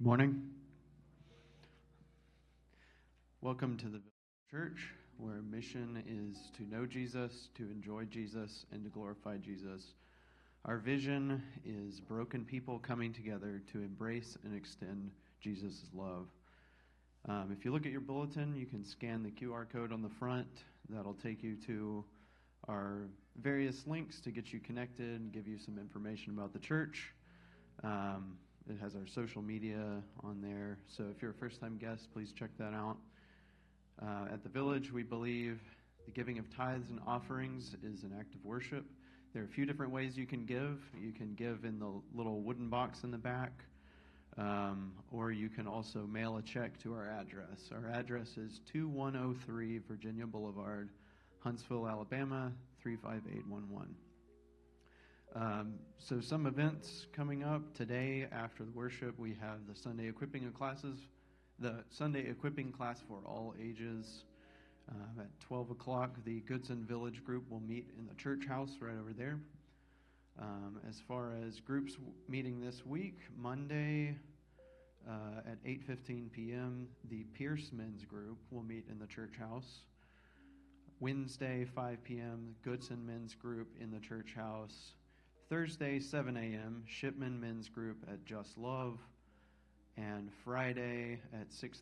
morning. Welcome to the church, where mission is to know Jesus, to enjoy Jesus, and to glorify Jesus. Our vision is broken people coming together to embrace and extend Jesus' love. Um, if you look at your bulletin, you can scan the QR code on the front. That'll take you to our various links to get you connected and give you some information about the church. Um, it has our social media on there. So if you're a first time guest, please check that out. Uh, at the village, we believe the giving of tithes and offerings is an act of worship. There are a few different ways you can give. You can give in the little wooden box in the back, um, or you can also mail a check to our address. Our address is 2103 Virginia Boulevard, Huntsville, Alabama 35811. Um, so, some events coming up today after the worship. We have the Sunday equipping classes, the Sunday equipping class for all ages. Uh, at 12 o'clock, the Goodson Village group will meet in the church house right over there. Um, as far as groups meeting this week, Monday uh, at 8:15 p.m., the Pierce Men's group will meet in the church house. Wednesday, 5 p.m., Goodson Men's group in the church house. Thursday, 7 a.m., Shipman Men's Group at Just Love. And Friday at 6